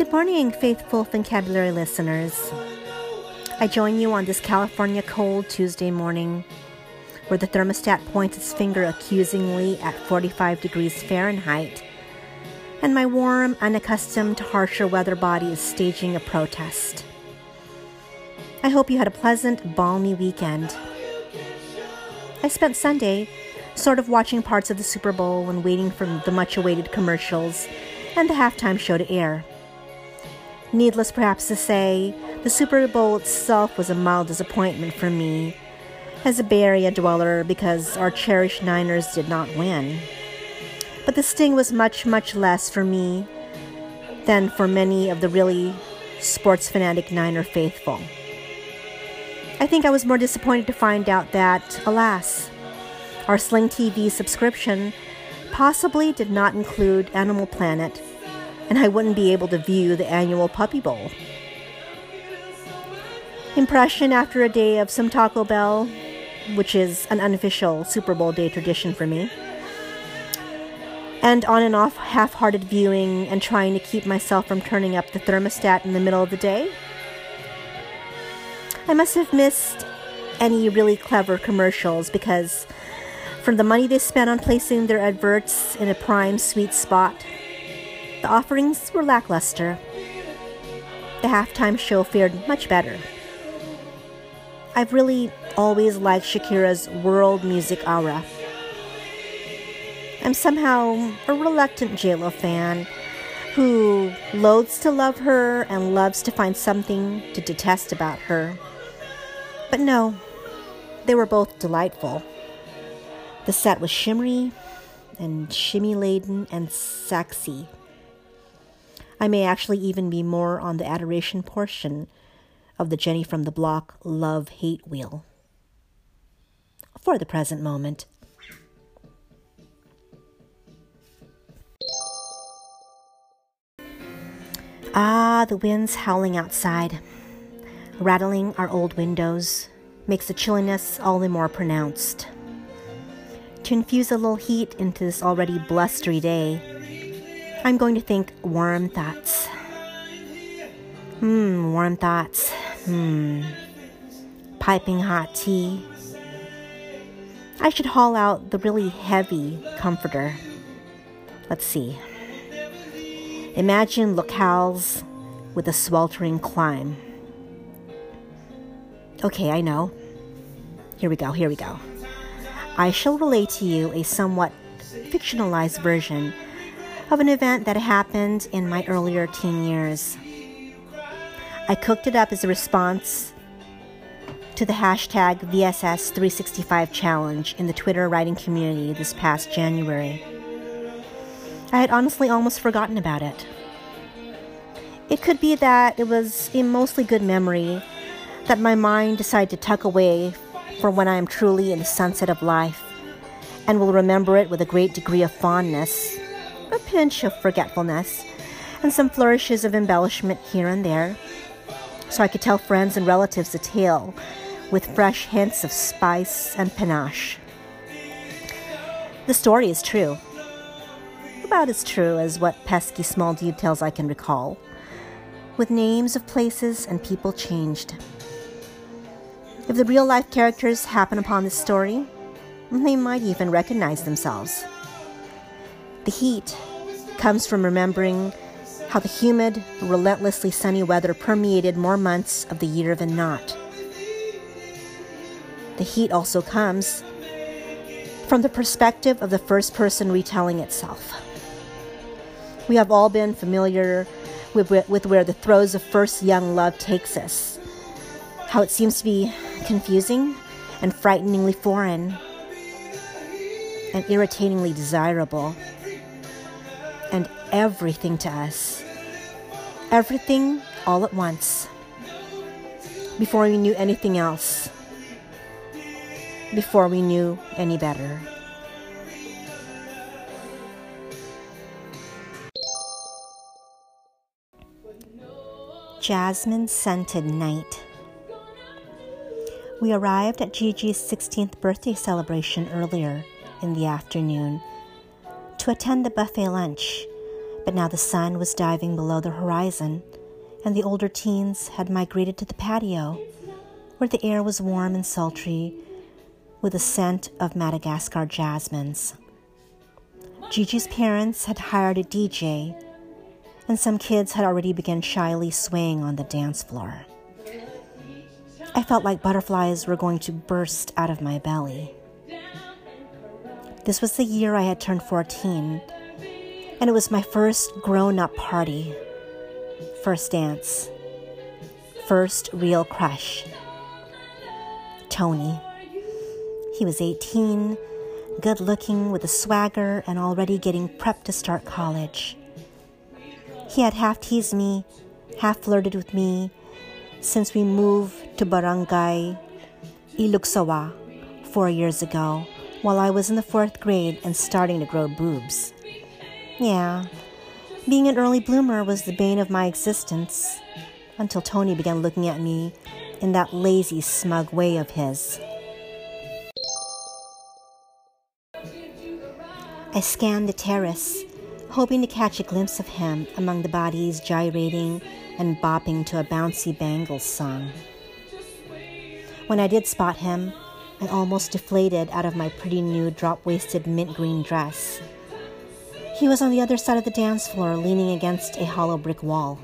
Good morning, faithful vocabulary listeners. I join you on this California cold Tuesday morning where the thermostat points its finger accusingly at 45 degrees Fahrenheit, and my warm, unaccustomed to harsher weather body is staging a protest. I hope you had a pleasant, balmy weekend. I spent Sunday sort of watching parts of the Super Bowl and waiting for the much awaited commercials and the halftime show to air. Needless perhaps to say, the Super Bowl itself was a mild disappointment for me as a Bay Area dweller because our cherished Niners did not win. But the sting was much, much less for me than for many of the really sports fanatic Niner faithful. I think I was more disappointed to find out that, alas, our Sling TV subscription possibly did not include Animal Planet, and I wouldn't be able to view the annual Puppy Bowl. Impression after a day of some Taco Bell, which is an unofficial Super Bowl day tradition for me, and on and off half hearted viewing and trying to keep myself from turning up the thermostat in the middle of the day. I must have missed any really clever commercials because from the money they spent on placing their adverts in a prime sweet spot, the offerings were lackluster. The halftime show fared much better. I've really always liked Shakira's world music aura. I'm somehow a reluctant JLo fan who loathes to love her and loves to find something to detest about her. But no, they were both delightful. The set was shimmery and shimmy laden and sexy. I may actually even be more on the adoration portion of the Jenny from the Block love hate wheel. For the present moment. Ah, the wind's howling outside rattling our old windows makes the chilliness all the more pronounced. To infuse a little heat into this already blustery day, I'm going to think warm thoughts. Hmm, warm thoughts. Hmm. Piping hot tea. I should haul out the really heavy comforter. Let's see. Imagine locales with a sweltering clime. Okay, I know. Here we go, here we go. I shall relate to you a somewhat fictionalized version of an event that happened in my earlier teen years. I cooked it up as a response to the hashtag VSS365 challenge in the Twitter writing community this past January. I had honestly almost forgotten about it. It could be that it was a mostly good memory that my mind decided to tuck away for when I am truly in the sunset of life and will remember it with a great degree of fondness, pinch of forgetfulness, and some flourishes of embellishment here and there, so I could tell friends and relatives a tale with fresh hints of spice and panache. The story is true, about as true as what pesky small details I can recall, with names of places and people changed. If the real life characters happen upon this story, they might even recognize themselves. The heat comes from remembering how the humid, relentlessly sunny weather permeated more months of the year than not. The heat also comes from the perspective of the first person retelling itself. We have all been familiar with, with where the throes of first young love takes us, how it seems to be confusing and frighteningly foreign and irritatingly desirable and everything to us. Everything all at once. Before we knew anything else. Before we knew any better. Jasmine Scented Night. We arrived at Gigi's 16th birthday celebration earlier in the afternoon to attend the buffet lunch, But now the sun was diving below the horizon, and the older teens had migrated to the patio, where the air was warm and sultry with the scent of Madagascar jasmines. Gigi's parents had hired a DJ, and some kids had already begun shyly swaying on the dance floor. I felt like butterflies were going to burst out of my belly. This was the year I had turned 14, and it was my first grown up party, first dance, first real crush. Tony. He was 18, good looking, with a swagger, and already getting prepped to start college. He had half teased me, half flirted with me since we moved to Barangay Iluksawa four years ago while I was in the fourth grade and starting to grow boobs. Yeah, being an early bloomer was the bane of my existence until Tony began looking at me in that lazy, smug way of his. I scanned the terrace, hoping to catch a glimpse of him among the bodies gyrating and bopping to a bouncy Bangles song. When I did spot him, I almost deflated out of my pretty new drop waisted mint green dress. He was on the other side of the dance floor, leaning against a hollow brick wall.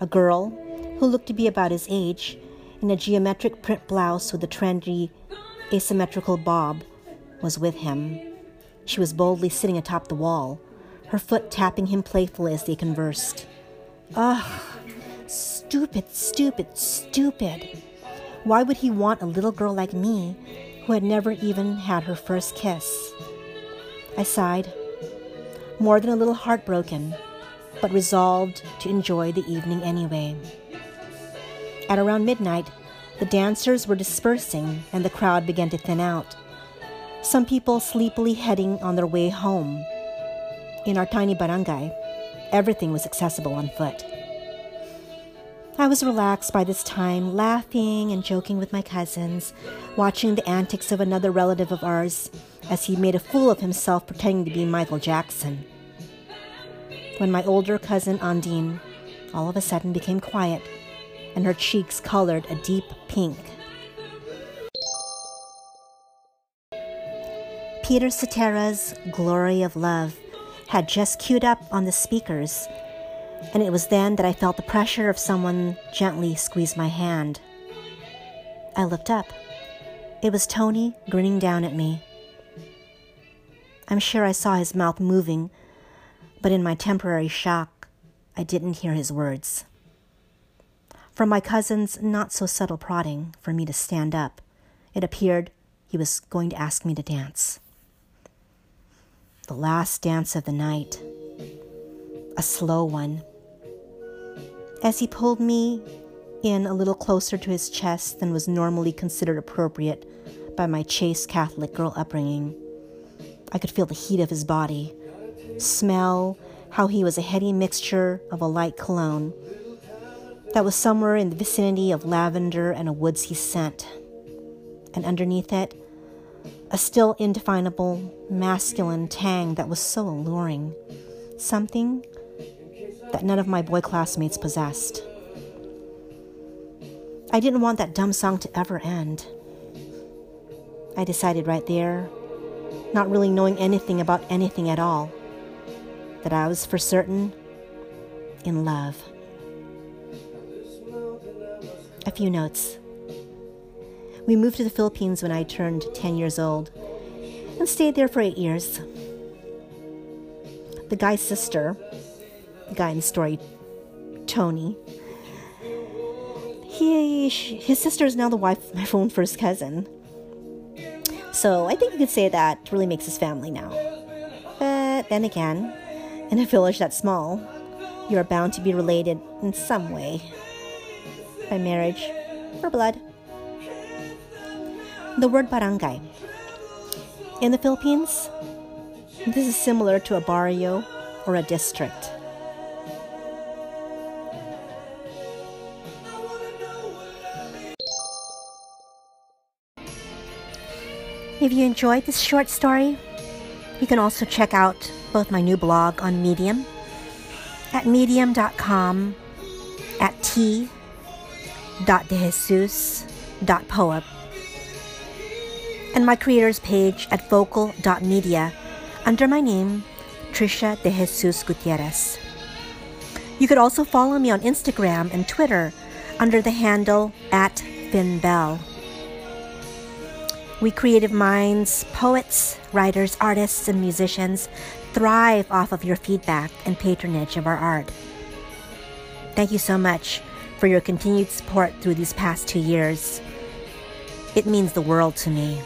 A girl, who looked to be about his age, in a geometric print blouse with a trendy, asymmetrical bob, was with him. She was boldly sitting atop the wall, her foot tapping him playfully as they conversed. Ugh, stupid, stupid, stupid. Why would he want a little girl like me who had never even had her first kiss? I sighed, more than a little heartbroken, but resolved to enjoy the evening anyway. At around midnight, the dancers were dispersing and the crowd began to thin out some people sleepily heading on their way home. In our tiny barangay, everything was accessible on foot. I was relaxed by this time, laughing and joking with my cousins, watching the antics of another relative of ours as he made a fool of himself pretending to be Michael Jackson. When my older cousin Andine all of a sudden became quiet and her cheeks colored a deep pink Peter Cetera's Glory of Love had just queued up on the speakers, and it was then that I felt the pressure of someone gently squeeze my hand. I looked up. It was Tony grinning down at me. I'm sure I saw his mouth moving, but in my temporary shock, I didn't hear his words. From my cousin's not so subtle prodding for me to stand up, it appeared he was going to ask me to dance the last dance of the night, a slow one. As he pulled me in a little closer to his chest than was normally considered appropriate by my chaste Catholic girl upbringing, I could feel the heat of his body, smell how he was a heady mixture of a light cologne that was somewhere in the vicinity of lavender and a woodsy scent. And underneath it, a still indefinable masculine tang that was so alluring, something that none of my boy classmates possessed. I didn't want that dumb song to ever end. I decided right there, not really knowing anything about anything at all, that I was for certain in love. A few notes. We moved to the Philippines when I turned 10 years old and stayed there for eight years. The guy's sister, guy in the story, Tony, he, his sister is now the wife of my own first cousin. So I think you could say that really makes his family now. But then again, in a village that small, you are bound to be related in some way by marriage or blood the word barangay. In the Philippines, this is similar to a barrio or a district. If you enjoyed this short story, You can also check out both my new blog on Medium at medium.com at t.dejesus.poem and my creators page at vocal.media under my name, Trisha De Jesus Gutierrez. You could also follow me on Instagram and Twitter under the handle at FinnBell. We creative minds, poets, writers, artists, and musicians thrive off of your feedback and patronage of our art. Thank you so much for your continued support through these past two years. It means the world to me.